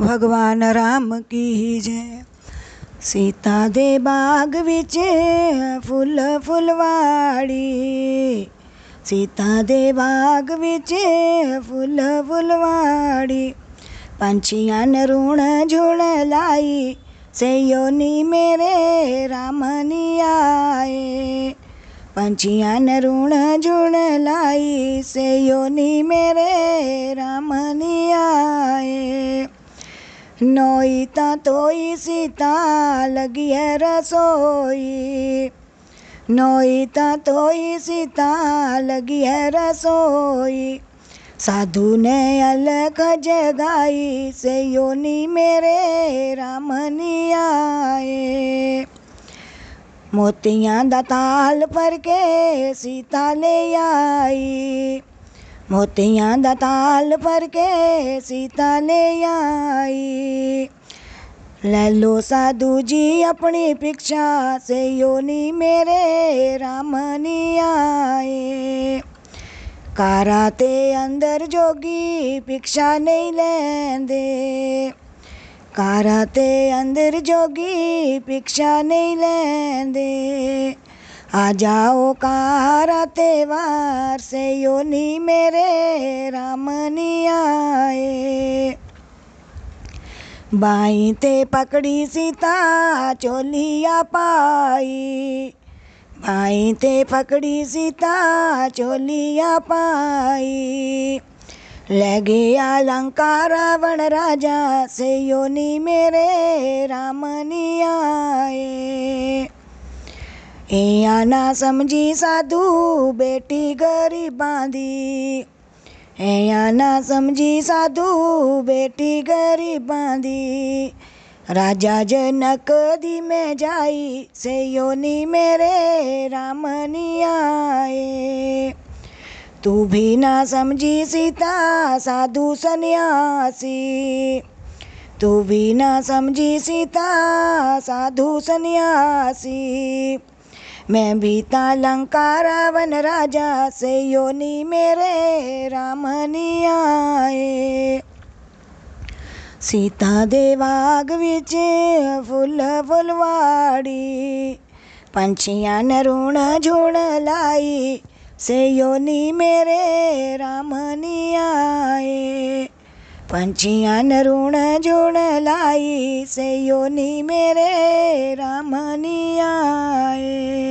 भगवान राम की ही जय। सीता दे बाग विच फुल फुलवाड़ी। सीता दे बाग विच फुल फुलवाड़ी। पंछियाँ ने रूण झुण लाई, सेयो नी मेरे राम नी आए। पंछियाँ ने रूण झुण लाई, सेयो नी मेरे राम नोई ता तोई सीता लगी है रसोई। नोई ता तोई सीता लगी है रसोई। साधु ने अलख जगाई, से योनी मेरे रामनी आए। मोतियाँ दताल पर के सीता ले आई। मोतियाँ दताल पर के सीता ले आई। लैलो साधु जी अपनी भिक्षा, से योनी मेरे रामनी आए कारा ते अंदर जोगी भिक्षा नहीं लेंदे। कारा ते अंदर जोगी भिक्षा नहीं लेंदे। आ जाओ कारा तेवार से योनी मेरे रामनी आए। बाई ते पकड़ी सीता चोलिया पाई बाई ते पकड़ी सीता चोलिया पाई लगे अलंका रावण राजा से योनी मेरे रामनी आए। ईअं ना समझी साधु, बेटी गरीबां दी ईअं ना समझी साधु, बेटी गरीबां दी राजा जनक दी में जाई से योनी मेरे रामनी आए। तू भी ना समझी सीता, साधु सन्यासी। तू भी ना समझी सीता, साधु सन्यासी। मैं बीता लंका रावण राजा से योनि मेरे रामनी आए। सीता देवाग विच फुल फुलवाड़ी, पंछियाँ नरुण झुण लाई, से योनि मेरे रामनी आए। पंछियाँ नरुण जुण लाई, से योनि मेरे रामनी आए।